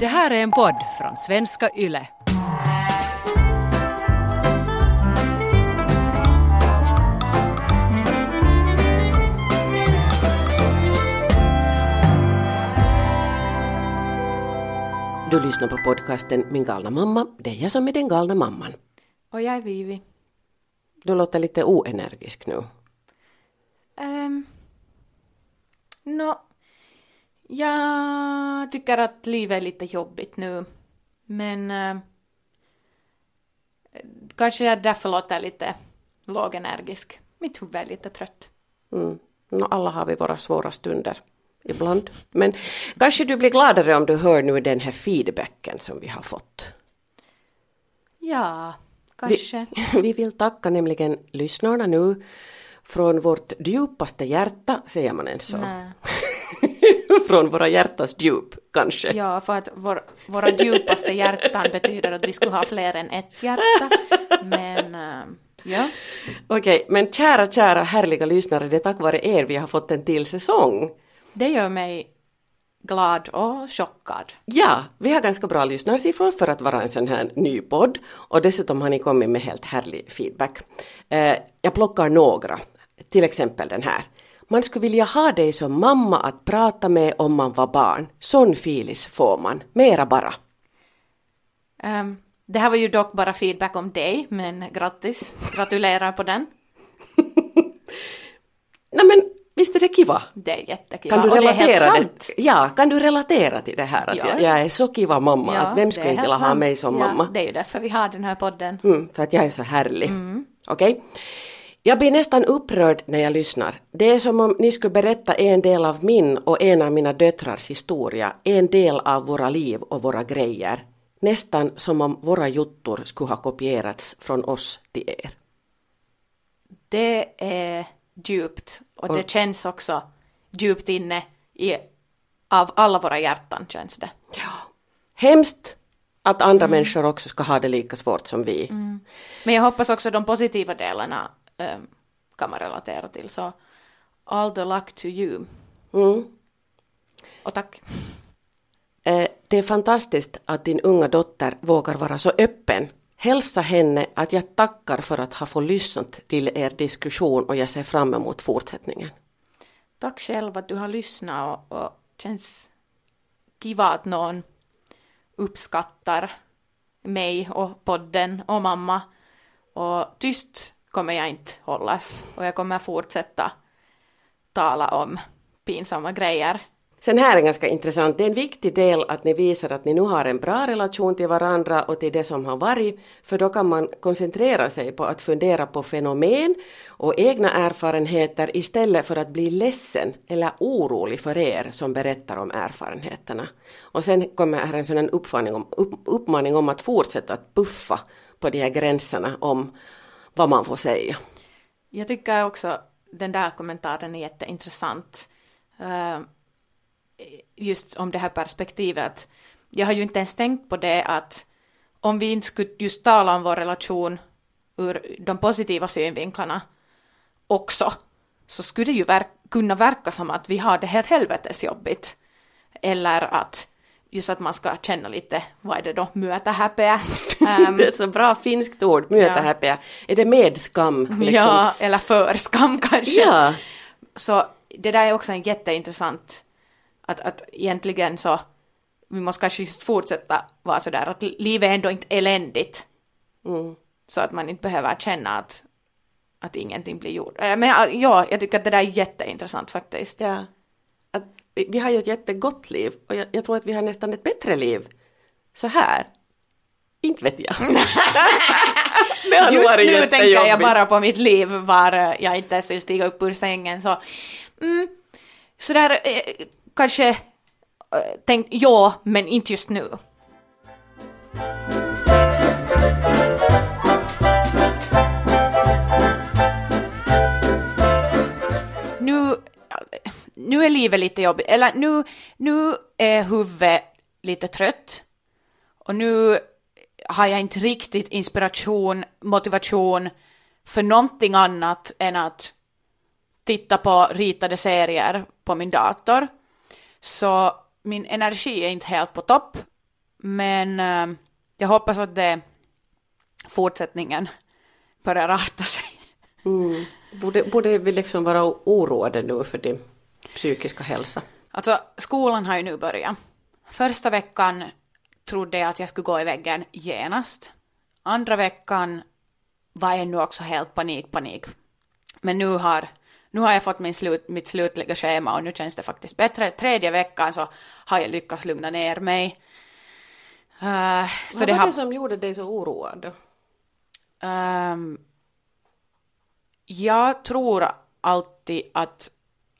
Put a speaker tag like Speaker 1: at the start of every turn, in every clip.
Speaker 1: Det här är en podd från svenska YLE.
Speaker 2: Du lyssnar på podcasten Min galna mamma. Det är jag som är den galna mamman.
Speaker 3: Och jag är Vivi.
Speaker 2: Du låter lite oenergisk nu.
Speaker 3: Um, Nå, jag tycker att livet är lite jobbigt nu. Men uh, kanske jag därför låter lite lågenergisk. Mitt huvud är lite trött.
Speaker 2: Mm. No, alla har vi våra svåra stunder ibland. Men kanske du blir gladare om du hör nu den här feedbacken som vi har fått.
Speaker 3: Ja, kanske.
Speaker 2: Vi, vi vill tacka nämligen lyssnarna nu från vårt djupaste hjärta, säger man ens så?
Speaker 3: Nej.
Speaker 2: Från våra hjärtas djup, kanske.
Speaker 3: Ja, för att vår, våra djupaste hjärtan betyder att vi skulle ha fler än ett hjärta. Men uh, ja.
Speaker 2: Okej, men kära, kära härliga lyssnare, det är tack vare er vi har fått en till säsong.
Speaker 3: Det gör mig glad och chockad.
Speaker 2: Ja, vi har ganska bra lyssnarsiffror för att vara en sån här ny podd och dessutom har ni kommit med helt härlig feedback. Eh, jag plockar några, till exempel den här. Man skulle vilja ha dig som mamma att prata med om man var barn. Sån filis får man. Mera bara.
Speaker 3: Um, det här var ju dock bara feedback om dig, men grattis. Gratulerar på den.
Speaker 2: Nej men visst är det kiva?
Speaker 3: Det är jättekiva.
Speaker 2: Kan du
Speaker 3: och det är helt
Speaker 2: relatera
Speaker 3: sant.
Speaker 2: det? Ja, kan du relatera till det här att
Speaker 3: Ja.
Speaker 2: jag, jag är så kiva mamma
Speaker 3: Ja,
Speaker 2: att vem skulle inte vilja ha mig som
Speaker 3: ja,
Speaker 2: mamma?
Speaker 3: Det är ju därför vi har den här podden.
Speaker 2: Mm, för att jag är så härlig.
Speaker 3: Mm.
Speaker 2: Okej? Jag blir nästan upprörd när jag lyssnar. Det är som om ni skulle berätta en del av min och en av mina döttrars historia, en del av våra liv och våra grejer. Nästan som om våra juttor skulle ha kopierats från oss till er.
Speaker 3: Det är djupt och det känns också djupt inne i, av alla våra hjärtan känns det.
Speaker 2: Ja. Hemskt att andra människor också ska ha det lika svårt som vi.
Speaker 3: Men jag hoppas också de positiva delarna um, kan man relatera till. Så all the luck to you.
Speaker 2: Mm.
Speaker 3: Och tack.
Speaker 2: Eh, Det är fantastiskt att din unga dotter vågar vara så öppen. Hälsa henne att jag tackar för att ha fått lyssnat till er diskussion och jag ser fram emot fortsättningen.
Speaker 3: Tack själv att du har lyssnat och, och känns kiva att någon uppskattar mig och podden och mamma. Och tyst kommer jag inte hållas och jag kommer fortsätta tala om pinsamma grejer.
Speaker 2: Sen här är ganska intressant, det är en viktig del att ni visar att ni nu har en bra relation till varandra och till det som har varit, för då kan man koncentrera sig på att fundera på fenomen och egna erfarenheter istället för att bli ledsen eller orolig för er som berättar om erfarenheterna. Och sen kommer här en sån uppmaning om, upp, uppmaning om att fortsätta att puffa på de här gränserna om vad man får säga.
Speaker 3: Jag tycker också den där kommentaren är jätteintressant. Eh, just om det här perspektivet. Jag har ju inte ens tänkt på det att om vi inte skulle just tala om vår relation ur de positiva synvinklarna också, så skulle det ju verk- kunna verka som att vi har det helt helvetes jobbigt. Eller att just att man ska känna lite, vad är det då, mötehäpeä. Ehm,
Speaker 2: Det är ett så bra finskt ord, mötehäpeä. Är det med skam? Liksom?
Speaker 3: Ja, eller för skam kanske.
Speaker 2: Ja.
Speaker 3: Så det där är också en jätteintressant, att, att egentligen så, vi måste kanske just fortsätta vara sådär att livet är ändå inte eländigt.
Speaker 2: Mm.
Speaker 3: Så att man inte behöver känna att, att ingenting blir gjort. Eh, Men ja, ja, jag tycker att det där är jätteintressant faktiskt.
Speaker 2: Ja. Vi, har ju ett jättegott liv och jag, jag tror att vi har nästan ett bättre liv så här. Inte vet jag. nog
Speaker 3: Just nu tänker jag bara på mitt liv var jag inte ens vill stiga upp ur sängen så mm, sådär eh, kanske eh, tänk ja men inte just. Nu, nu är livet lite jobbigt, eller nu, nu är huvudet lite trött och nu har jag inte riktigt inspiration, motivation för någonting annat än att titta på ritade serier på min dator. Så min energi är inte helt på topp Men eh, jag hoppas att det fortsättningen börjar arta sig.
Speaker 2: Mm. Borde, borde vi liksom vara oroade nu för din psykiska hälsa?
Speaker 3: Alltså, skolan har ju nu börjat. Första veckan trodde jag att jag skulle gå i väggen genast. Andra veckan var jag ännu också helt panik, panik. Men nu har, nu har jag fått min slut, mitt slutliga schema och nu känns det faktiskt bättre. Tredje veckan så har jag lyckats lugna ner mig.
Speaker 2: Uh, så Vad det var har... det som gjorde dig så oroad? Um,
Speaker 3: jag tror alltid att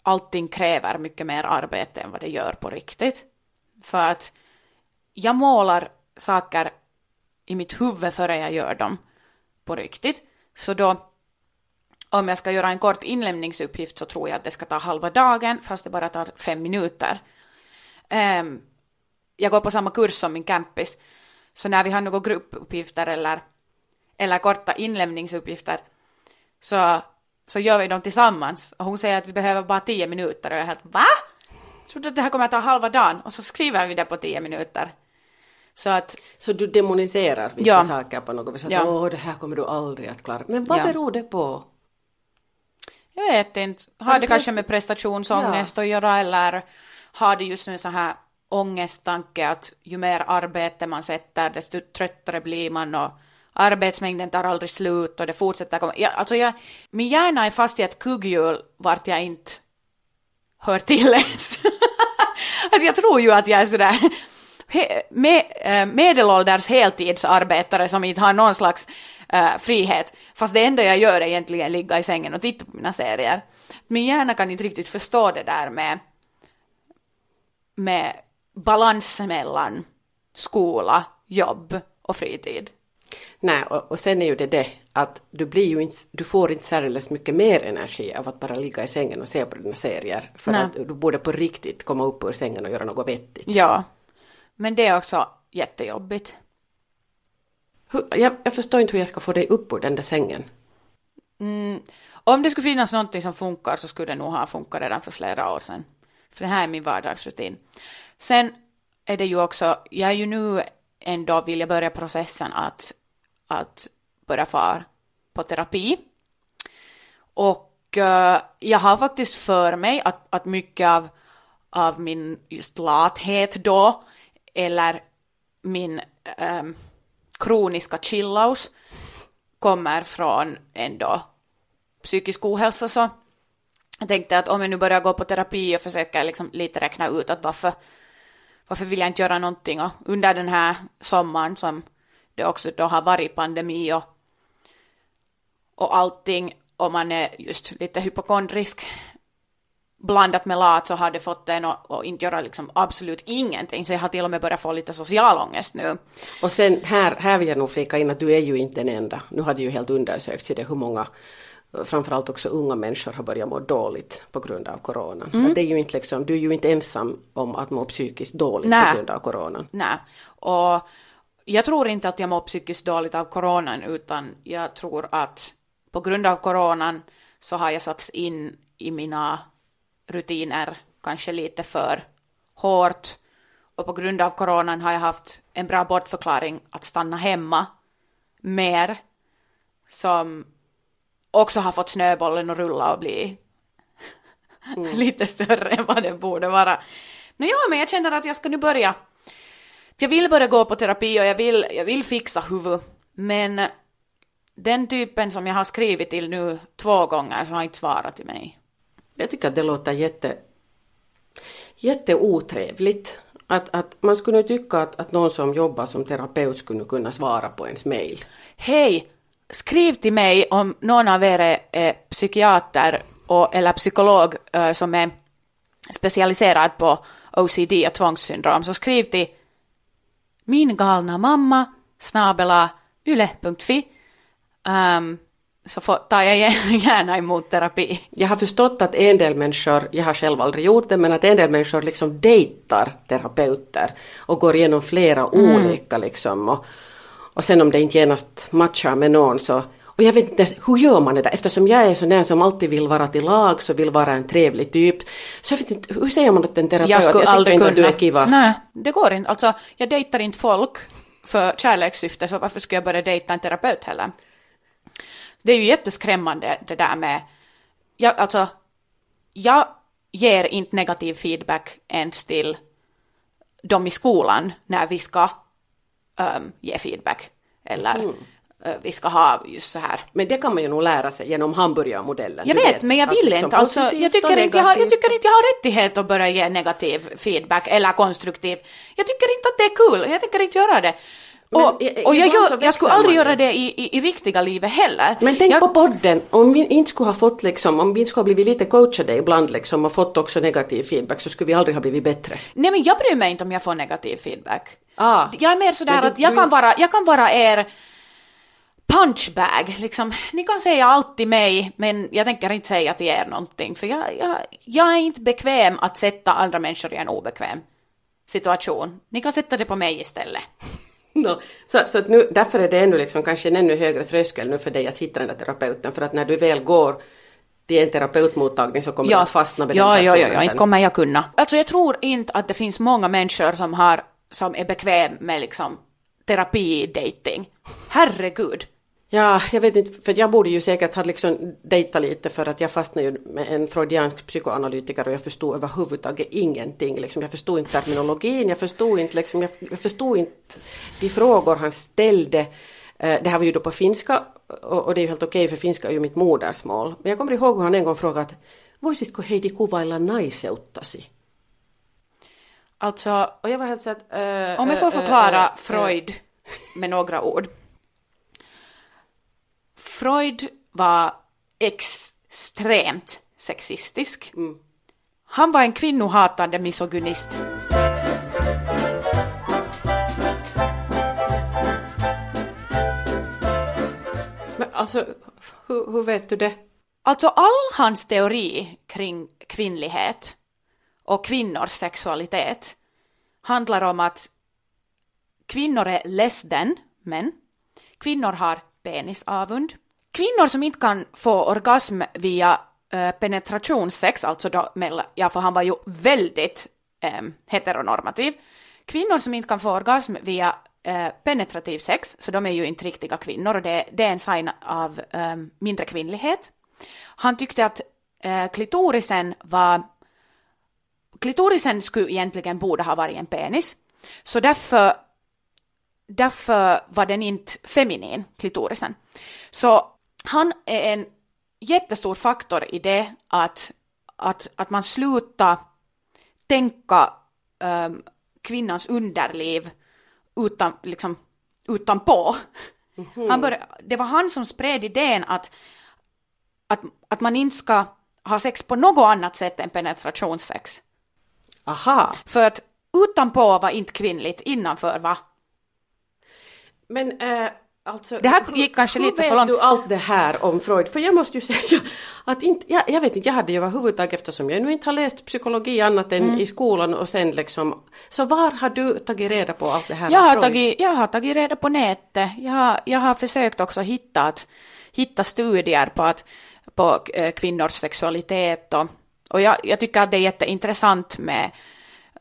Speaker 3: allting kräver mycket mer arbete än vad det gör på riktigt. För att jag målar saker i mitt huvud före jag gör dem på riktigt. Så då, om jag ska göra en kort inlämningsuppgift så tror jag att det ska ta halva dagen, fast det bara tar fem minuter. Um, jag går på samma kurs som min campis, så när vi har några gruppuppgifter eller, eller korta inlämningsuppgifter så, så gör vi dem tillsammans. Och hon säger att vi behöver bara tio minuter och jag är helt va? Jag trodde att det här kommer att ta halva dagen och så skriver vi det på tio minuter.
Speaker 2: Så, att, så du demoniserar vissa ja. saker på något vis? Att, ja. Åh, det här kommer du aldrig att klara. Men vad ja. beror det på?
Speaker 3: Jag vet inte. Har det kanske med prestationsångest ja. att göra eller har det just nu så här ångesttanke att ju mer arbete man sätter desto tröttare blir man och arbetsmängden tar aldrig slut och det fortsätter komma. Jag, alltså jag, min hjärna är fast i ett kugghjul vart jag inte hör till ens. att jag tror ju att jag är sådär he, med, eh, medelålders heltidsarbetare som inte har någon slags äh, frihet, fast det enda jag gör är egentligen ligga i sängen och titta på mina serier. Min hjärna kan inte riktigt förstå det där med, med balans mellan skola, jobb och fritid.
Speaker 2: Nej, och, och, sen är ju det det att du, blir ju inte, du får inte särskilt mycket mer energi av att bara ligga i sängen och se på dina serier. För Nej. att du borde på riktigt komma upp ur sängen och göra något vettigt.
Speaker 3: Ja, men det är också jättejobbigt.
Speaker 2: Hur, jag, jag förstår inte hur jag ska få dig upp ur den där sängen.
Speaker 3: Mm, om det skulle finnas någonting som funkar så skulle det nog ha funkat redan för flera år sedan. För det här är min vardagsrutin. Sen är det ju också, jag är ju nu ändå vill jag börja processen att, att börja fara på terapi. Och uh, jag har faktiskt för mig att, att mycket av, av min just lathet då eller min um, kroniska chillaus kommer från ändå psykisk ohälsa så jag tänkte att om jag nu börjar gå på terapi och försöker liksom lite räkna ut att varför, varför vill jag inte göra någonting och under den här sommaren som det också då har varit pandemi och, och allting och man är just lite hypokondrisk blandat med lat så har det fått en att, att inte göra liksom absolut ingenting. Så jag har till och med börjat få lite social ångest nu.
Speaker 2: Och sen här, här vill jag nog flika in att du är ju inte den enda. Nu har det ju helt undersökts i det hur många framförallt också unga människor har börjat må dåligt på grund av coronan. Mm. det är ju inte liksom, du är ju inte ensam om att må psykiskt dåligt Nä. på grund av coronan.
Speaker 3: Nej, och jag tror inte att jag mår psykiskt dåligt av coronan utan jag tror att på grund av coronan så har jag satts in i mina rutiner kanske lite för hårt och på grund av coronan har jag haft en bra bortförklaring att stanna hemma mer som också har fått snöbollen att rulla och bli mm. lite större än vad den borde vara. Nå ja, men jag känner att jag ska nu börja. Jag vill börja gå på terapi och jag vill, jag vill fixa huvud, men den typen som jag har skrivit till nu två gånger så har inte svarat till mig.
Speaker 2: Jag tycker att det låter jätte, jätteotrevligt. Att, att man skulle tycka att, att någon som jobbar som terapeut skulle kunna svara på ens mail.
Speaker 3: Hej! Skriv till mig om någon av er är psykiater och, eller psykolog uh, som är specialiserad på OCD och tvångssyndrom. Så skriv till min galna mamma snabela yle.fi. Um, så får, tar jag gärna emot terapi.
Speaker 2: Jag har förstått att en del människor, jag har själv aldrig gjort det, men att en del människor liksom dejtar terapeuter och går igenom flera mm. olika liksom. Och, och sen om det inte genast matchar med någon så Och jag vet inte ens, hur gör man det där? Eftersom jag är sån där som alltid vill vara till lag, så vill vara en trevlig typ. Så jag vet inte, hur säger man åt en terapeut?
Speaker 3: Jag skulle
Speaker 2: jag
Speaker 3: aldrig kunna.
Speaker 2: du är kiva.
Speaker 3: Nej, det går inte. Alltså, jag dejtar inte folk för kärlekssyfte, så varför skulle jag börja dejta en terapeut heller? Det är ju jätteskrämmande det där med, jag, alltså, jag ger inte negativ feedback ens till dem i skolan när vi ska um, ge feedback. Eller
Speaker 2: Mm.
Speaker 3: Uh, vi ska ha just så här.
Speaker 2: Men det kan man ju nog lära sig genom hamburgarmodellen.
Speaker 3: Jag
Speaker 2: Du
Speaker 3: vet, men jag vill
Speaker 2: liksom
Speaker 3: inte. Alltså, jag, tycker inte jag, har, jag tycker inte jag har rättighet att börja ge negativ feedback eller konstruktiv. Jag tycker inte att det är kul. Jag tänker inte göra det.
Speaker 2: Men
Speaker 3: Och, jag, gör, jag skulle aldrig göra det i, i, i riktiga livet heller.
Speaker 2: Men tänk
Speaker 3: jag,
Speaker 2: på podden, om vi inte skulle ha fått liksom, om vi inte skulle ha blivit lite coachade ibland liksom och fått också negativ feedback så skulle vi aldrig ha blivit bättre.
Speaker 3: Nej men jag bryr mig inte om jag får negativ feedback.
Speaker 2: Ah.
Speaker 3: Jag är mer sådär
Speaker 2: du-
Speaker 3: att jag
Speaker 2: du-
Speaker 3: kan, vara, jag kan vara er punchbag, liksom. Ni kan säga allt till mig, men jag tänker inte säga till er någonting, för jag, jag, jag är inte bekväm att sätta andra människor i en obekväm situation. Ni kan sätta det på mig istället.
Speaker 2: No. Så, så att nu, därför är det ännu liksom kanske en ännu högre tröskel nu för dig att hitta den där terapeuten för att när du väl går till en terapeutmottagning så kommer du att fastna med
Speaker 3: ja,
Speaker 2: den
Speaker 3: ja,
Speaker 2: personen
Speaker 3: ja, ja, inte
Speaker 2: sen.
Speaker 3: kommer jag kunna. Alltså jag tror inte att det finns många människor som, har, som är bekväm med liksom terapi-dating. Herregud.
Speaker 2: Ja, jag vet inte, för jag borde ju säkert ha liksom dejtat lite för att jag fastnade ju med en freudiansk psykoanalytiker och jag förstod överhuvudtaget ingenting. Liksom, jag förstod inte terminologin, jag förstod inte, liksom, jag, jag förstod inte de frågor han ställde. Eh, Det här var ju då på finska och, och det är ju helt okej för finska är ju mitt modersmål. Men jag kommer ihåg hur han en gång frågade att voisitko Heidi kuvailla naiseuttasi?
Speaker 3: Alltså,
Speaker 2: Och jag var helt så att... eh,
Speaker 3: Om jag får
Speaker 2: eh,
Speaker 3: förklara
Speaker 2: eh, eh,
Speaker 3: Freud med några ord. Freud var extremt sexistisk. Han var en kvinnohatande misogynist.
Speaker 2: Men alltså, hur, hur vet du det?
Speaker 3: Alltså all hans teori kring kvinnlighet och kvinnors sexualitet handlar om att kvinnor är less than män. Kvinnor har penisavund. Kvinnor som inte kan få orgasm via eh, äh, penetrationssex, alltså då mellan, ja för han var ju väldigt äh, heteronormativ. Kvinnor som inte kan få orgasm via äh, penetrativ sex, så de är ju inte riktiga kvinnor och det, det är en sign av äh, mindre kvinnlighet. Han tyckte att äh, klitorisen var klitorisen skulle egentligen borde ha varit en penis. Så därför, därför var den inte feminin, klitorisen. Så han är en jättestor faktor i det att, att, att man slutar tänka um, kvinnans underliv utan, liksom, utanpå. Han började, det var han som spred idén att, att, att man inte ska ha sex på något annat sätt än penetrationssex.
Speaker 2: Aha!
Speaker 3: För att utanpå var inte kvinnligt, innanför va?
Speaker 2: Men äh, alltså...
Speaker 3: Det här gick kanske
Speaker 2: hur
Speaker 3: lite
Speaker 2: vet
Speaker 3: för långt.
Speaker 2: du allt det här om Freud? För jag måste ju säga att inte, jag, jag vet inte, jag hade ju överhuvudtaget eftersom jag nu inte har läst psykologi annat än
Speaker 3: Mm.
Speaker 2: i skolan och sen liksom... Så var har du tagit reda på allt det här
Speaker 3: Jag har,
Speaker 2: Freud?
Speaker 3: tagit, jag har tagit reda på nätet. Jag har, jag har försökt också hitta, att, hitta studier på, att, på eh, kvinnors sexualitet och, och jag, jag tycker att det är jätteintressant med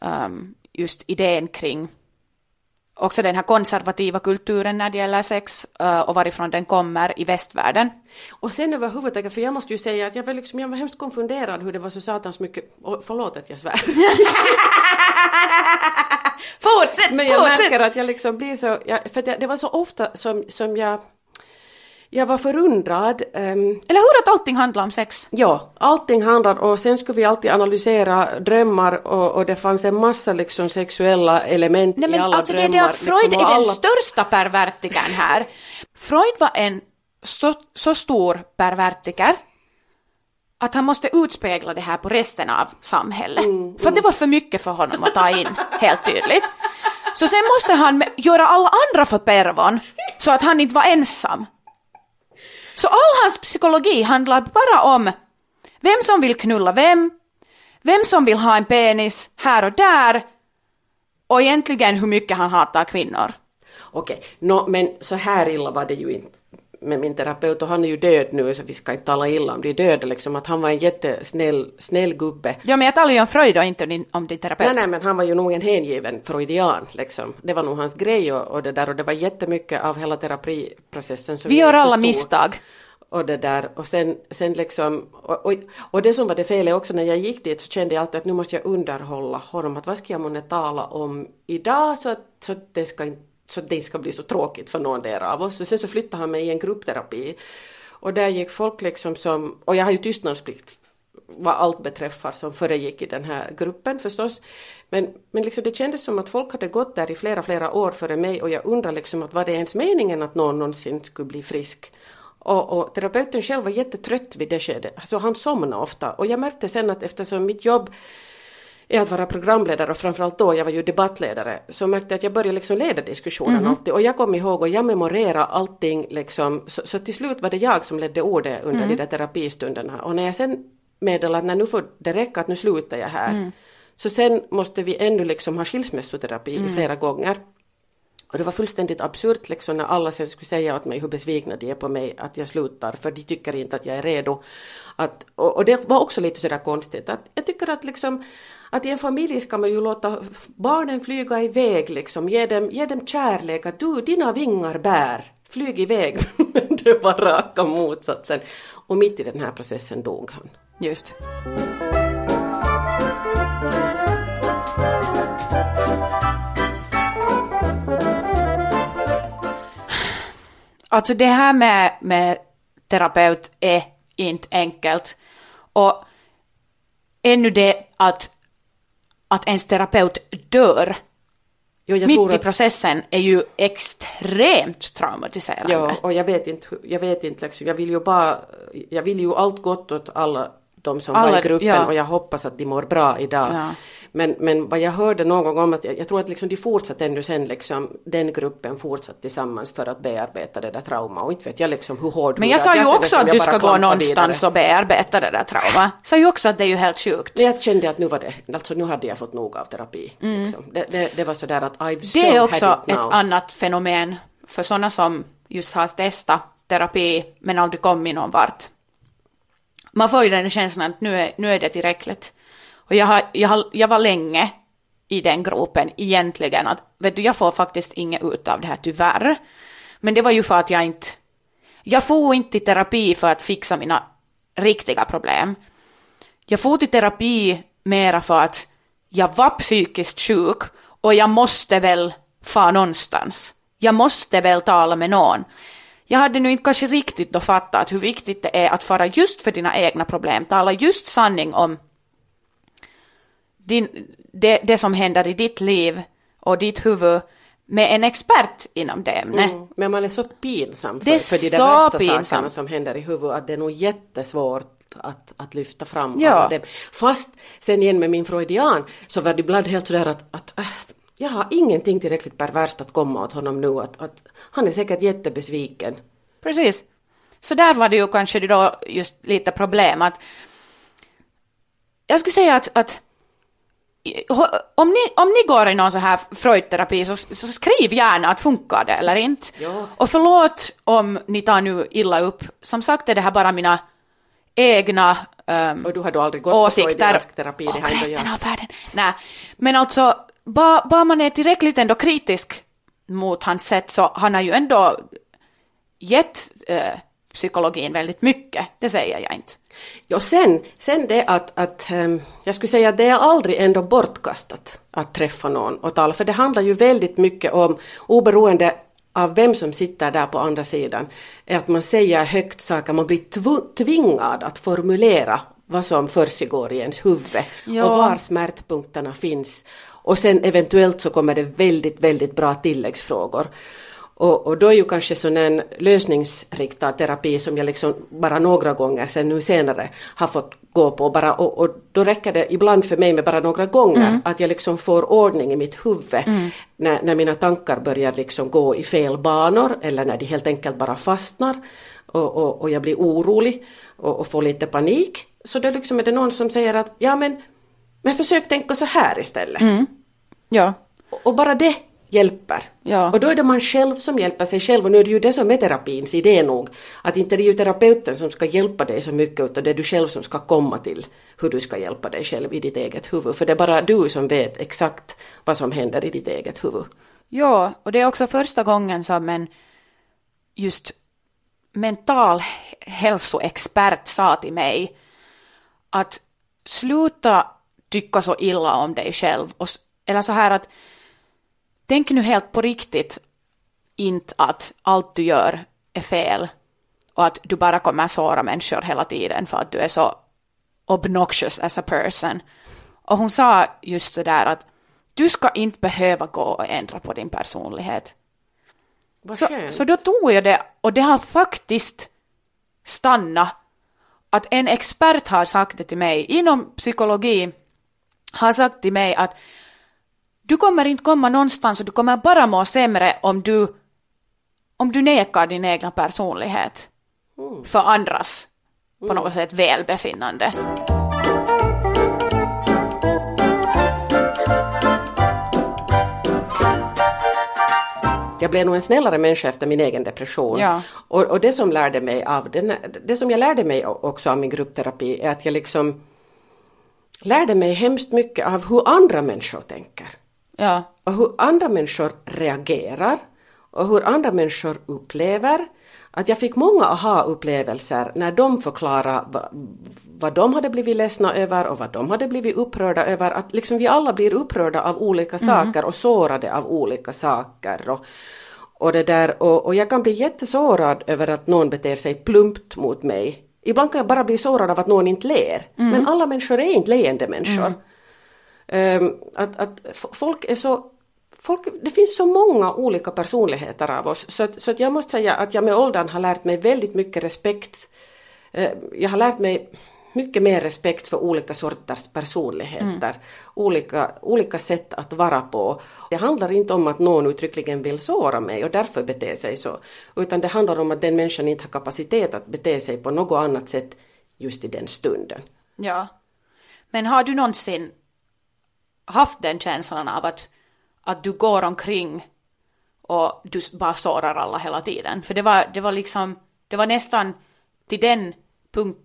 Speaker 3: um, just idén kring också den här konservativa kulturen när det gäller sex eh, och varifrån den kommer i västvärlden.
Speaker 2: Och sen överhuvudtaget, för jag måste ju säga att jag var, liksom, jag var hemskt konfunderad hur det var så satans mycket... Och förlåt att jag svär.
Speaker 3: Fortsätt,
Speaker 2: Men jag
Speaker 3: fortsätt!
Speaker 2: märker att jag liksom blir så... Jag, för jag, det var så ofta som, som jag... Jag var förundrad. ehm,
Speaker 3: Eller hur att allting handlar om sex?
Speaker 2: Ja, allting handlar och sen skulle vi alltid analysera drömmar och, och det fanns en massa liksom sexuella element
Speaker 3: Nej
Speaker 2: i
Speaker 3: men
Speaker 2: alla
Speaker 3: alltså det är
Speaker 2: drömmar.
Speaker 3: det att Freud
Speaker 2: liksom,
Speaker 3: är
Speaker 2: och
Speaker 3: den
Speaker 2: alla-
Speaker 3: största pervertikern här. Freud var en så, så stor pervertiker att han måste utspegla det här på resten av samhället.
Speaker 2: Mm,
Speaker 3: för det var för mycket för honom att ta in, helt tydligt. Så sen måste han göra alla andra för pervon, så att han inte var ensam. Så all hans psykologi handlar bara om vem som vill knulla vem, vem som vill ha en penis här och där och egentligen hur mycket han hatar kvinnor.
Speaker 2: Okej, nå, men så här illa var det ju inte med min terapeut och han är ju död nu så vi ska inte tala illa om de döda liksom att han var en jättesnäll snäll gubbe.
Speaker 3: Ja men jag talar ju om Freud och inte om din terapeut.
Speaker 2: Nej, nej men han var ju nog en hängiven freudian liksom. Det var nog hans grej och, och det där och det var jättemycket av hela terapiprocessen.
Speaker 3: vi gör alla misstag.
Speaker 2: Och det där och sen, sen liksom och, och, och det som var det felet också när jag gick dit så kände jag alltid att nu måste jag underhålla honom att vad ska jag månne tala om idag så att, så att det ska inte så det ska bli så tråkigt för någon där av oss. Och sen så flyttade han mig i en gruppterapi. Och där gick folk liksom som, och jag har ju tystnadsplikt vad allt beträffar som föregick i den här gruppen förstås. Men, men liksom det kändes som att folk hade gått där i flera, flera år före mig och jag undrar liksom att var det ens meningen att någon någonsin skulle bli frisk? Och, och terapeuten själv var jättetrött vid det skedet, alltså han somnade ofta och jag märkte sen att eftersom mitt jobb är att vara programledare och framförallt då, jag var ju debattledare, så märkte jag att jag började liksom leda diskussionen mm. alltid och jag kom ihåg och jag memorerade allting liksom, så, så till slut var det jag som ledde ordet under mm. de där terapistunderna och när jag sen meddelade att när nu får det räcka att nu slutar jag här, mm. så sen måste vi ännu liksom ha skilsmässoterapi mm. flera gånger. Och det var fullständigt absurt liksom när alla sen skulle säga åt mig hur besvikna de är på mig att jag slutar för de tycker inte att jag är redo. Att, och, och det var också lite sådär konstigt att jag tycker att liksom att i en familj ska man ju låta barnen flyga iväg liksom, ge dem, ge dem kärlek, att du, dina vingar bär, flyg iväg. det var raka motsatsen. Och mitt i den här processen dog han.
Speaker 3: Just. Alltså det här med, med terapeut är inte enkelt. Och ännu det att att ens terapeut dör jo, mitt i processen är ju extremt traumatiserande.
Speaker 2: Ja, och jag vet inte, jag vet inte liksom, jag vill ju bara, jag vill ju allt gott åt alla de som alla, var i gruppen ja. och jag hoppas att de mår bra idag. Ja. Men, men vad jag hörde någon gång om att jag, jag tror att liksom de fortsatte ännu sen liksom den gruppen fortsatte tillsammans för att bearbeta det där trauma och inte vet jag liksom hur hård
Speaker 3: Men jag sa ju också att du ska gå någonstans vidare. och bearbeta det där trauma. Sa ju också att det är ju helt sjukt.
Speaker 2: Men jag kände att nu var det, alltså nu hade jag fått nog av terapi. Mm. Liksom. Det, det, det, var sådär att I've
Speaker 3: Det är också ett annat fenomen för sådana som just har testat terapi men aldrig kommit någon vart. Man får ju den känslan att nu är, nu är det tillräckligt. Och jag, har, jag, har, jag var länge i den gropen egentligen att vet du, jag får faktiskt inget ut av det här tyvärr. Men det var ju för att jag inte, jag får inte i terapi för att fixa mina riktiga problem. Jag får till terapi mera för att jag var psykiskt sjuk och jag måste väl få någonstans. Jag måste väl tala med någon. Jag hade nu inte kanske riktigt då fattat hur viktigt det är att fara just för dina egna problem, tala just sanning om din, det, det som händer i ditt liv och ditt huvud med en expert inom det ämnet. Mm,
Speaker 2: men man är så pinsam för, det är för de där värsta pinsam. sakerna som händer i huvudet att det är nog jättesvårt att, att lyfta fram ja. dem. Fast sen igen med min freudian så var det ibland helt sådär att, att äh, jag har ingenting tillräckligt perverst att komma åt honom nu. Att, att han är säkert jättebesviken.
Speaker 3: Precis. Så där var det ju kanske då just lite problem att jag skulle säga att, att om ni, om ni går i någon så här Freud-terapi så, så skriv gärna att funkar det eller inte. Ja. Och förlåt om ni tar nu illa upp. Som sagt är det här bara mina egna um,
Speaker 2: Och du har då aldrig gått
Speaker 3: åsikter. på terapi? Och resten av världen. Nej, men alltså bara ba man är tillräckligt ändå kritisk mot hans sätt så han har ju ändå gett uh, psykologin väldigt mycket, det säger jag inte.
Speaker 2: Ja, sen, sen det att, att um, jag skulle säga att det är aldrig ändå bortkastat att träffa någon och tala, för det handlar ju väldigt mycket om, oberoende av vem som sitter där på andra sidan, är att man säger högt saker, man blir tvingad att formulera vad som försiggår i ens huvud ja. och var smärtpunkterna finns. Och sen eventuellt så kommer det väldigt, väldigt bra tilläggsfrågor. Och, och då är ju kanske sån en lösningsriktad terapi som jag liksom bara några gånger sen nu senare har fått gå på bara och, och då räcker det ibland för mig med bara några gånger mm. att jag liksom får ordning i mitt huvud mm. när, när mina tankar börjar liksom gå i fel banor eller när de helt enkelt bara fastnar och, och, jag blir orolig och, får lite panik. Så då liksom är det någon som säger att ja men, men försök tänka så här istället.
Speaker 3: Mm. Ja.
Speaker 2: Och bara det hjälper.
Speaker 3: Ja.
Speaker 2: Och då är det man själv som hjälper sig själv och nu är det ju det som är terapins idé nog. Att inte det är ju terapeuten som ska hjälpa dig så mycket utan det är du själv som ska komma till hur du ska hjälpa dig själv i ditt eget huvud. För det är bara du som vet exakt vad som händer i ditt eget huvud.
Speaker 3: Ja, och det är också första gången som en just mental hälsoexpert sa till mig att sluta tycka så illa om dig själv. Och, eller så här att tänk nu helt på riktigt inte att allt du gör är fel och att du bara kommer såra människor hela tiden för att du är så obnoxious as a person. Och hon sa just det där att du ska inte behöva gå och ändra på din personlighet.
Speaker 2: Vad
Speaker 3: Så,
Speaker 2: skönt.
Speaker 3: så då tog jag det och det har faktiskt stannat att en expert har sagt det till mig inom psykologi har sagt till mig att du kommer inte komma någonstans och du kommer bara må sämre om du om du nekar din egna personlighet för andras på något sätt välbefinnande.
Speaker 2: Jag blev nog en snällare människa efter min egen depression.
Speaker 3: Ja.
Speaker 2: Och, och det som lärde mig av den, det som jag lärde mig också av min gruppterapi är att jag liksom lärde mig hemskt mycket av hur andra människor tänker.
Speaker 3: Ja,
Speaker 2: Och hur andra människor reagerar och hur andra människor upplever. Att jag fick många aha-upplevelser när de förklarade vad, de hade blivit ledsna över och vad de hade blivit upprörda över. Att liksom vi alla blir upprörda av olika saker och sårade av olika saker. Och, och, det där, och, och jag kan bli jättesårad över att någon beter sig plumpt mot mig. Ibland kan jag bara bli sårad av att någon inte ler. Men alla människor är inte leende människor. Ehm, att, att f- folk är så Folk, det finns så många olika personligheter av oss så att, så att jag måste säga att jag med åldern har lärt mig väldigt mycket respekt. Eh, jag har lärt mig mycket mer respekt för olika sorters personligheter, olika, olika sätt att vara på. Det handlar inte om att någon uttryckligen vill såra mig och därför beter sig så, utan det handlar om att den människan inte har kapacitet att bete sig på något annat sätt just i den stunden.
Speaker 3: ja. Men har du någonsin haft den känslan av att, att du går omkring och du bara sårar alla hela tiden? För det var, det var liksom, det var nästan till den punkt,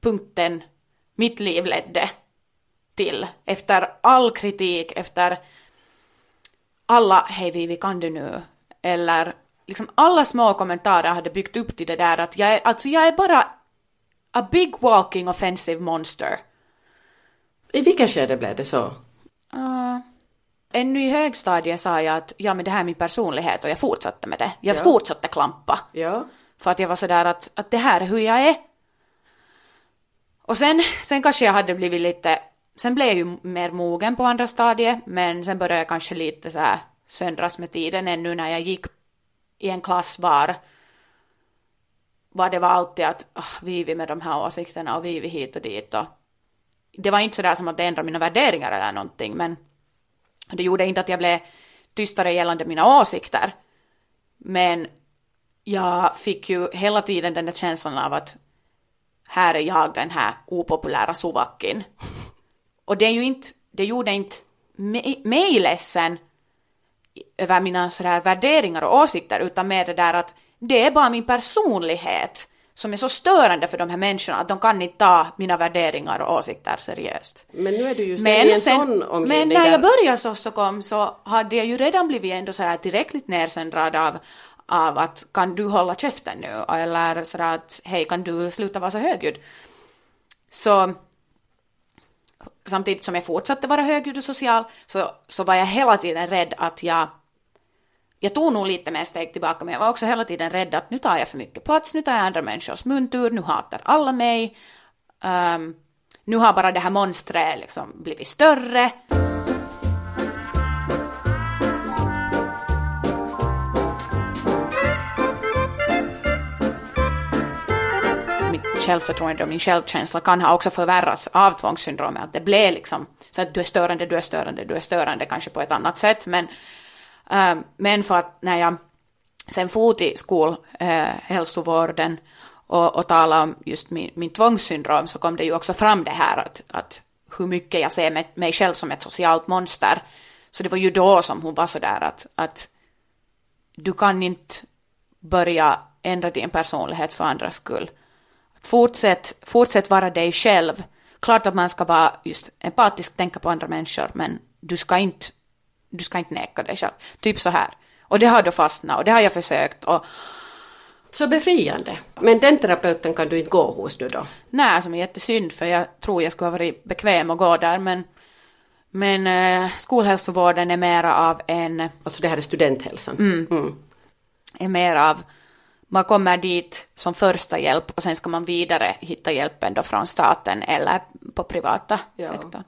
Speaker 3: punkten mitt liv ledde till. Efter all kritik, efter alla hej Vivi kan du nu? Eller liksom alla små kommentarer hade byggt upp till det där att jag är, alltså jag är bara a big walking offensive monster.
Speaker 2: I vilken skede blev det så?
Speaker 3: Uh, ännu i högstadiet sa jag att ja men det här är min personlighet och jag fortsatte med det. Jag
Speaker 2: Ja.
Speaker 3: fortsatte klampa.
Speaker 2: Ja.
Speaker 3: För att jag var sådär att, att det här är hur jag är. Och sen, sen kanske jag hade blivit lite, sen blev jag ju mer mogen på andra stadiet, men sen började jag kanske lite så här söndras med tiden ännu när jag gick i en klass var, var det var alltid att oh, Vivi med de här åsikterna och Vivi hit och dit och det var inte sådär som att det ändrade mina värderingar eller någonting, men det gjorde inte att jag blev tystare gällande mina åsikter. Men jag fick ju hela tiden den där känslan av att här är jag den här opopulära suvakin. Och det, är ju inte, det gjorde inte mig ledsen över mina sådär värderingar och åsikter, utan mer det där att det är bara min personlighet som är så störande för de här människorna att de kan inte ta mina värderingar och åsikter seriöst.
Speaker 2: Men nu är du ju sen i
Speaker 3: Men,
Speaker 2: en
Speaker 3: sen,
Speaker 2: sån
Speaker 3: men
Speaker 2: omgivning
Speaker 3: när jag började så, så kom så hade jag ju redan blivit ändå sådär tillräckligt nersändrad av, av att kan du hålla käften nu? Eller sådär att hej kan du sluta vara så högljudd? Så samtidigt som jag fortsatte vara högljudd och social så, så var jag hela tiden rädd att jag jag tog nog lite mer steg tillbaka, men jag var också hela tiden rädd att nu tar jag för mycket plats, nu tar jag andra människors muntur, nu hatar alla mig, um, nu har bara det här monstret liksom blivit större. Mitt självförtroende och min självkänsla kan ha också förvärrats av tvångssyndromet, att det blev liksom så att du är störande, du är störande, du är störande, kanske på ett annat sätt, men Ähm, men för att när jag sen for till skolhälsovården eh, och, och talade om just min, min tvångssyndrom så kom det ju också fram det här att, att hur mycket jag ser mig, mig själv som ett socialt monster Så det var ju då som hon var sådär att, att du kan inte börja ändra din personlighet för andras skull. Fortsätt, fortsätt vara dig själv. Klart att man ska vara just empatisk, tänka på andra människor, men du ska inte, du ska inte neka dig själv. Typ så här. Och det har då fastnat och det har jag försökt och
Speaker 2: Så befriande. Men den terapeuten kan du inte gå hos nu då?
Speaker 3: Nej, som är jättesynd för jag tror jag skulle ha varit bekväm att gå där men men eh, skolhälsovården är mera av en,
Speaker 2: Alltså det här är studenthälsan. Mm.
Speaker 3: är mer av, man kommer dit som första hjälp och sen ska man vidare hitta hjälpen då från staten eller på privata
Speaker 2: Ja.
Speaker 3: sektorn.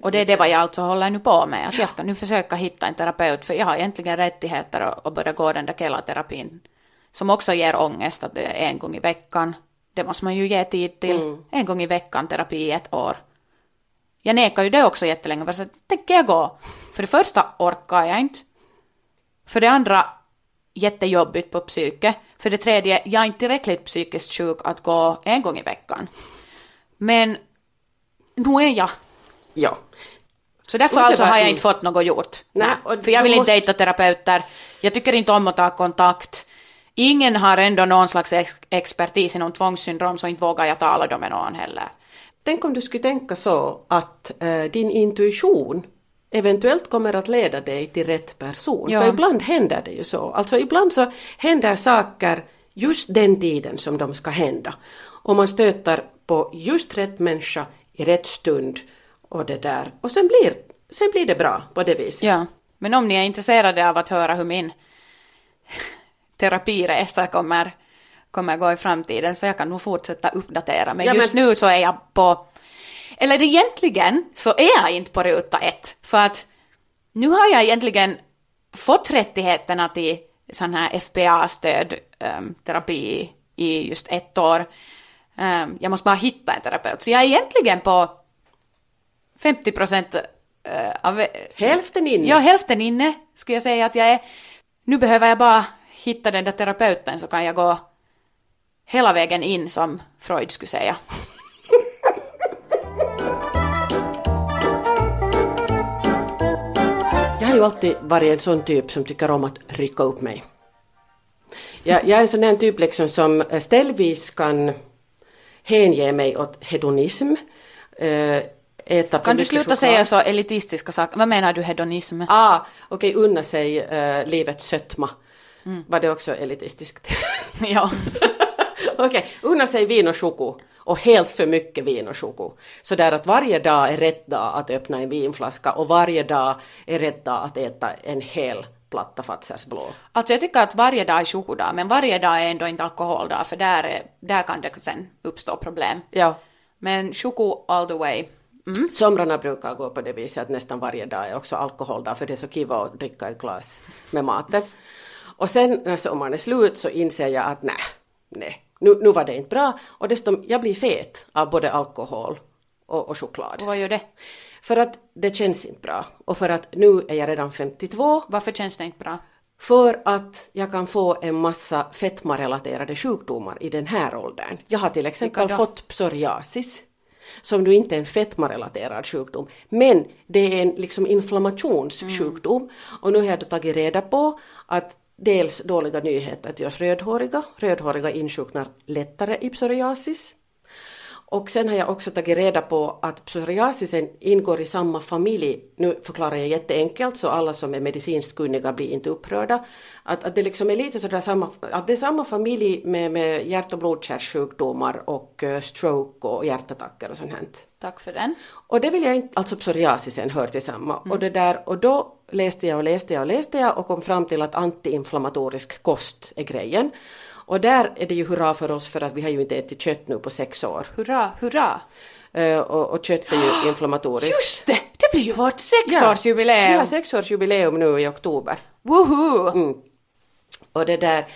Speaker 3: Och det är det vad jag alltså håller nu på med, att jag ska nu försöka hitta en terapeut för jag har egentligen rättigheter att, börja gå den där Kela-terapin som också ger ångest, att det är en gång i veckan. Det måste man ju ge tid till. En gång i veckan terapi i ett år. Jag nekar ju det också jättelänge, så att, tänker jag gå? För det första orkar jag inte. För det andra, jättejobbigt på psyke. För det tredje, jag är inte tillräckligt psykiskt sjuk att gå en gång i veckan. Men nu är jag.
Speaker 2: Ja.
Speaker 3: Så därför alltså har jag
Speaker 2: mm.
Speaker 3: inte fått något gjort.
Speaker 2: Nej,
Speaker 3: för jag vill inte dejta terapeuter. Jag tycker inte om att ta kontakt. Ingen har ändå någon slags ex- expertis inom tvångssyndrom så inte vågar jag tala med någon heller.
Speaker 2: Tänk om du skulle tänka så att eh, din intuition eventuellt kommer att leda dig till rätt person.
Speaker 3: Ja.
Speaker 2: För ibland händer det ju så. Alltså ibland så händer saker just den tiden som de ska hända. Och man stöter på just rätt människa i rätt stund och det där. Och sen blir, sen blir det bra på det viset.
Speaker 3: Ja, men om ni är intresserade av att höra hur min terapiresa kommer, kommer gå i framtiden så jag kan nog fortsätta uppdatera. Men
Speaker 2: Ja,
Speaker 3: just
Speaker 2: men-
Speaker 3: nu så är jag på, eller egentligen så är jag inte på ruta ett. För att nu har jag egentligen fått rättigheterna till sån här FPA-stöd, um, terapi i just ett år. Ehm, jag måste bara hitta en terapeut. Så jag är egentligen på 50 procent av
Speaker 2: Hälften inne.
Speaker 3: Ja, hälften inne skulle jag säga att jag är. Nu behöver jag bara hitta den där terapeuten så kan jag gå hela vägen in som Freud skulle säga.
Speaker 2: Jag har ju alltid varit en sån typ som tycker om att rycka upp mig. Jag, jag är en sån där typ liksom som eh, ställvis kan hänge mig åt hedonism. Äta
Speaker 3: Kan du sluta
Speaker 2: choklad.
Speaker 3: säga så elitistiska saker? Vad menar du hedonism?
Speaker 2: Ah, okej, unna sig eh, livets sötma.
Speaker 3: Mm.
Speaker 2: Var det också elitistiskt?
Speaker 3: ja.
Speaker 2: Okej, unna sig vin och choko. Och helt för mycket vin och choko. Så där att varje dag är rätt dag att öppna en vinflaska och varje dag är rätt dag att äta en hel platta Fazers blå.
Speaker 3: Alltså jag tycker att varje dag är chokodag, men varje dag är ändå inte alkoholdag, för där, är, där kan det sen uppstå problem.
Speaker 2: Ja,
Speaker 3: Men choko all the way. Mm.
Speaker 2: somrarna brukar gå på det viset att nästan varje dag är också alkoholdag för det är så kiva att dricka ett glas med maten. Och sen när sommaren är slut så inser jag att nej, nej, nu, nu var det inte bra och dessutom jag blir fet av både alkohol och, och choklad.
Speaker 3: Och vad gör det?
Speaker 2: För att det känns inte bra och för att nu är jag redan 52
Speaker 3: Varför känns det inte bra?
Speaker 2: för att jag kan få en massa fetmarelaterade sjukdomar i den här åldern. Jag har till exempel fått psoriasis som nu inte är en fetmarelaterad sjukdom men det är en liksom inflammationssjukdom. Och nu har jag då tagit reda på att dels dåliga nyheter till oss rödhåriga, rödhåriga insjuknar lättare i psoriasis och sen har jag också tagit reda på att psoriasisen ingår i samma familj. Nu förklarar jag jätteenkelt så alla som är medicinskt kunniga blir inte upprörda. Att, att det liksom är lite sådär samma, att det är samma familj med, med hjärt och blodkärlssjukdomar och eh, stroke och hjärtattacker och sånt här.
Speaker 3: Tack för den.
Speaker 2: Och det vill jag inte, alltså psoriasisen hör till samma. Och det där, och då läste jag och läste jag och läste jag och kom fram till att antiinflammatorisk kost är grejen. Och där är det ju hurra för oss för att vi har ju inte ätit kött nu på sex år.
Speaker 3: Hurra, hurra!
Speaker 2: Eh, och, och kött är ju inflammatoriskt.
Speaker 3: Just det! Det blir ju vårt sexårsjubileum!
Speaker 2: Vi har sexårsjubileum nu i oktober.
Speaker 3: Woho!
Speaker 2: Mm. Och det där.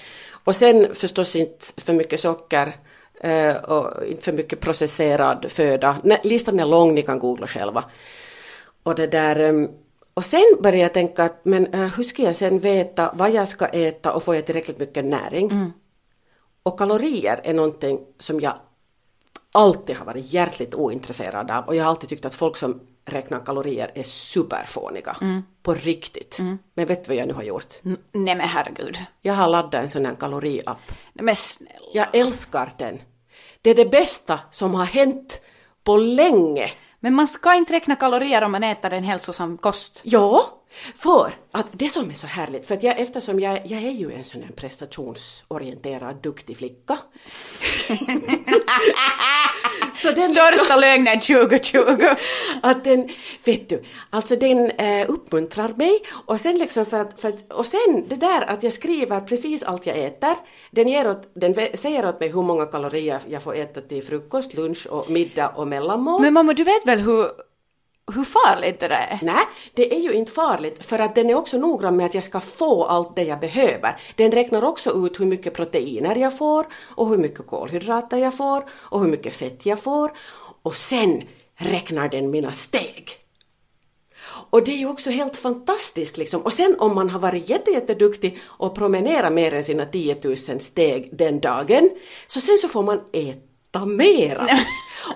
Speaker 2: Och sen förstås inte för mycket socker eh, och inte för mycket processerad föda. Nej, listan är lång, ni kan googla själva. Och det där. ehm, och sen började jag tänka att men eh, hur ska jag sen veta vad jag ska äta och får jag tillräckligt mycket näring? Och kalorier är någonting som jag alltid har varit hjärtligt ointresserad av och jag har alltid tyckt att folk som räknar kalorier är superfåniga. På riktigt. Men vet du vad jag nu har gjort?
Speaker 3: N- Nej men herregud.
Speaker 2: Jag har laddat en sån här kaloriapp.
Speaker 3: Nej men snälla.
Speaker 2: Jag älskar den. Det är det bästa som har hänt på länge.
Speaker 3: Men man ska inte räkna kalorier om man äter en hälsosam kost.
Speaker 2: Ja, för att det som är så härligt, för att jag, eftersom jag, jag är ju en sån här prestationsorienterad, duktig flicka. så den,
Speaker 3: Största lögnen 2020.
Speaker 2: att den, vet du, alltså den eh, uppmuntrar mig och sen liksom för att, för att, och sen det där att jag skriver precis allt jag äter, den, ger åt, den säger åt mig hur många kalorier jag får äta till frukost, lunch och middag och mellanmål.
Speaker 3: Men mamma, du vet väl hur, hur farligt det där är?
Speaker 2: Nej, det är ju inte farligt för att den är också noggrann med att jag ska få allt det jag behöver. Den räknar också ut hur mycket proteiner jag får och hur mycket kolhydrater jag får och hur mycket fett jag får. Och sen räknar den mina steg. Och det är ju också helt fantastiskt liksom. Och sen om man har varit jätte, jätteduktig och promenerat mer än sina 10 000 steg den dagen, så sen så får man äta mera.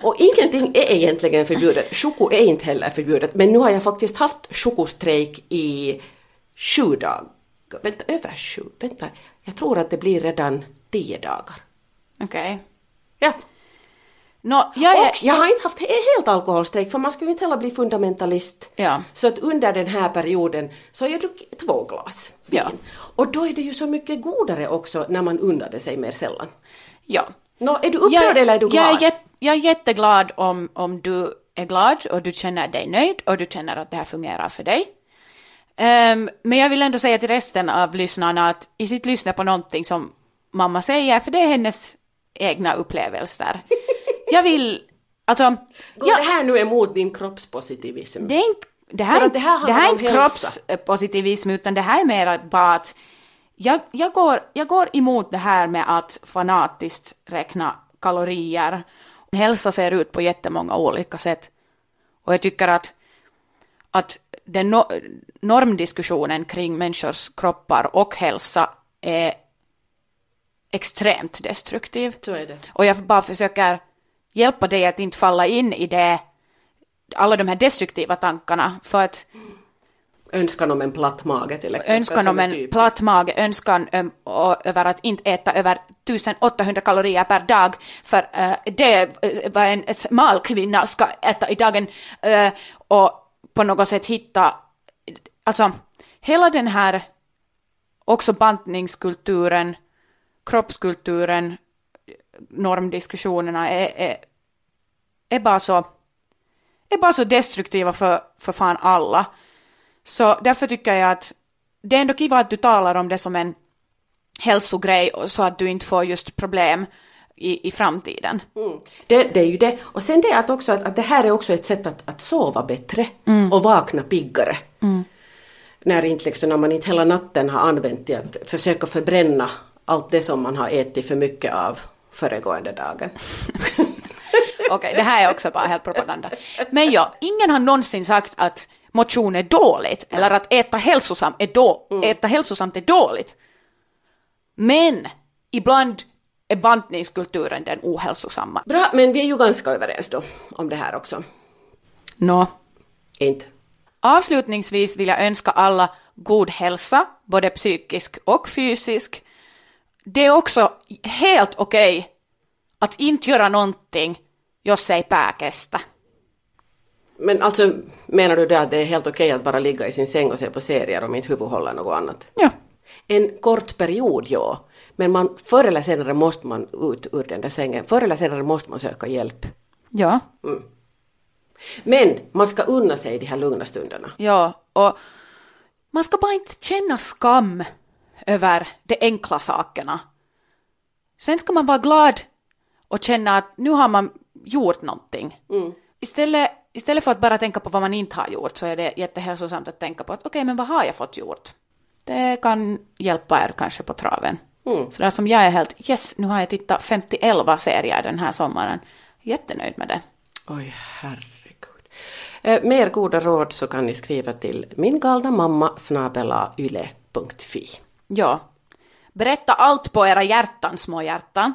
Speaker 2: Och ingenting är egentligen förbjudet. Choko är inte heller förbjudet. Men nu har jag faktiskt haft chokostrejk i sju dagar. Vänta, över sju? Vänta, jag tror att det blir redan tio dagar.
Speaker 3: Okej.
Speaker 2: Ja.
Speaker 3: Nå, jag är...
Speaker 2: Och jag har inte haft he- helt alkoholstrejk för man ska ju inte heller bli fundamentalist.
Speaker 3: Ja.
Speaker 2: Så att under den här perioden så har jag druckit två glas vin.
Speaker 3: Ja.
Speaker 2: Och då är det ju så mycket godare också när man unnade sig mer sällan.
Speaker 3: Ja.
Speaker 2: Nå, är du upprörd eller är du glad?
Speaker 3: Jag är, jag är jätteglad om, om du är glad och du känner dig nöjd och du känner att det här fungerar för dig. Ehm, men jag vill ändå säga till resten av lyssnarna att i sitt lyssna på någonting som mamma säger, för det är hennes egna upplevelser. Jag vill, alltså,
Speaker 2: Går
Speaker 3: ja,
Speaker 2: det här nu emot din kroppspositivism?
Speaker 3: det är inte det här,
Speaker 2: det här
Speaker 3: det här är inte kroppspositivism utan det här är mer bara att jag, jag, går, jag går emot det här med att fanatiskt räkna kalorier. Hälsa ser ut på jättemånga olika sätt. Och jag tycker att, att den no, normdiskussionen kring människors kroppar och hälsa är extremt destruktiv.
Speaker 2: Så är det.
Speaker 3: Och jag bara försöker hjälpa dig att inte falla in i det, alla de här destruktiva tankarna. För att
Speaker 2: Önskan om en platt mage till exempel.
Speaker 3: önskan om en platt mage, önskan um, över att inte äta över 1800 kalorier per dag, för eh, det är vad en smal kvinna ska äta i dagen, eh, och på något sätt hitta, alltså hela den här också bantningskulturen, kroppskulturen, normdiskussionerna är, är, är bara så är bara så destruktiva för, för fan alla. Så därför tycker jag att det är ändå kiva att du talar om det som en hälsogrej och så att du inte får just problem i, i framtiden.
Speaker 2: Mm. Det, det är ju det. Och sen det att också att, att det här är också ett sätt att, att sova bättre
Speaker 3: Mm.
Speaker 2: och vakna piggare. När, inte liksom, när man inte hela natten har använt till att försöka förbränna allt det som man har ätit för mycket av föregående dagen.
Speaker 3: Okej, det här är också bara helt propaganda. Men ja, ingen har någonsin sagt att motion är dåligt eller att äta hälsosamt är, då, äta hälsosamt är dåligt. Men ibland är bantningskulturen den ohälsosamma.
Speaker 2: Bra, men vi är ju ganska överens då om det här också.
Speaker 3: Nå,
Speaker 2: Inte?
Speaker 3: Avslutningsvis vill jag önska alla god hälsa, både psykisk och fysisk. Det är också helt okej att inte göra någonting jos ei pää kestä.
Speaker 2: Men alltså menar du det att det är helt okej att bara ligga i sin säng och se på serier om inte huvud håller något annat?
Speaker 3: Ja.
Speaker 2: En kort period, ja. Men man, förr eller senare måste man ut ur den där sängen. Förr eller senare måste man söka hjälp.
Speaker 3: Ja.
Speaker 2: Men man ska unna sig de här lugna stunderna.
Speaker 3: Ja, och man ska bara inte känna skam över de enkla sakerna. Sen ska man vara glad och känna att nu har man gjort någonting. Istället, istället för att bara tänka på vad man inte har gjort så är det jättehälsosamt att tänka på att okej, men vad har jag fått gjort? Det kan hjälpa er kanske på traven. Så där som jag är helt, yes, nu har jag tittat 51 serier den här sommaren. Jättenöjd med det.
Speaker 2: Oj, herregud. Eh, mer goda råd så kan ni skriva till min galna mamma yle.fi.
Speaker 3: Ja. Berätta allt på era hjärtan, små hjärtan.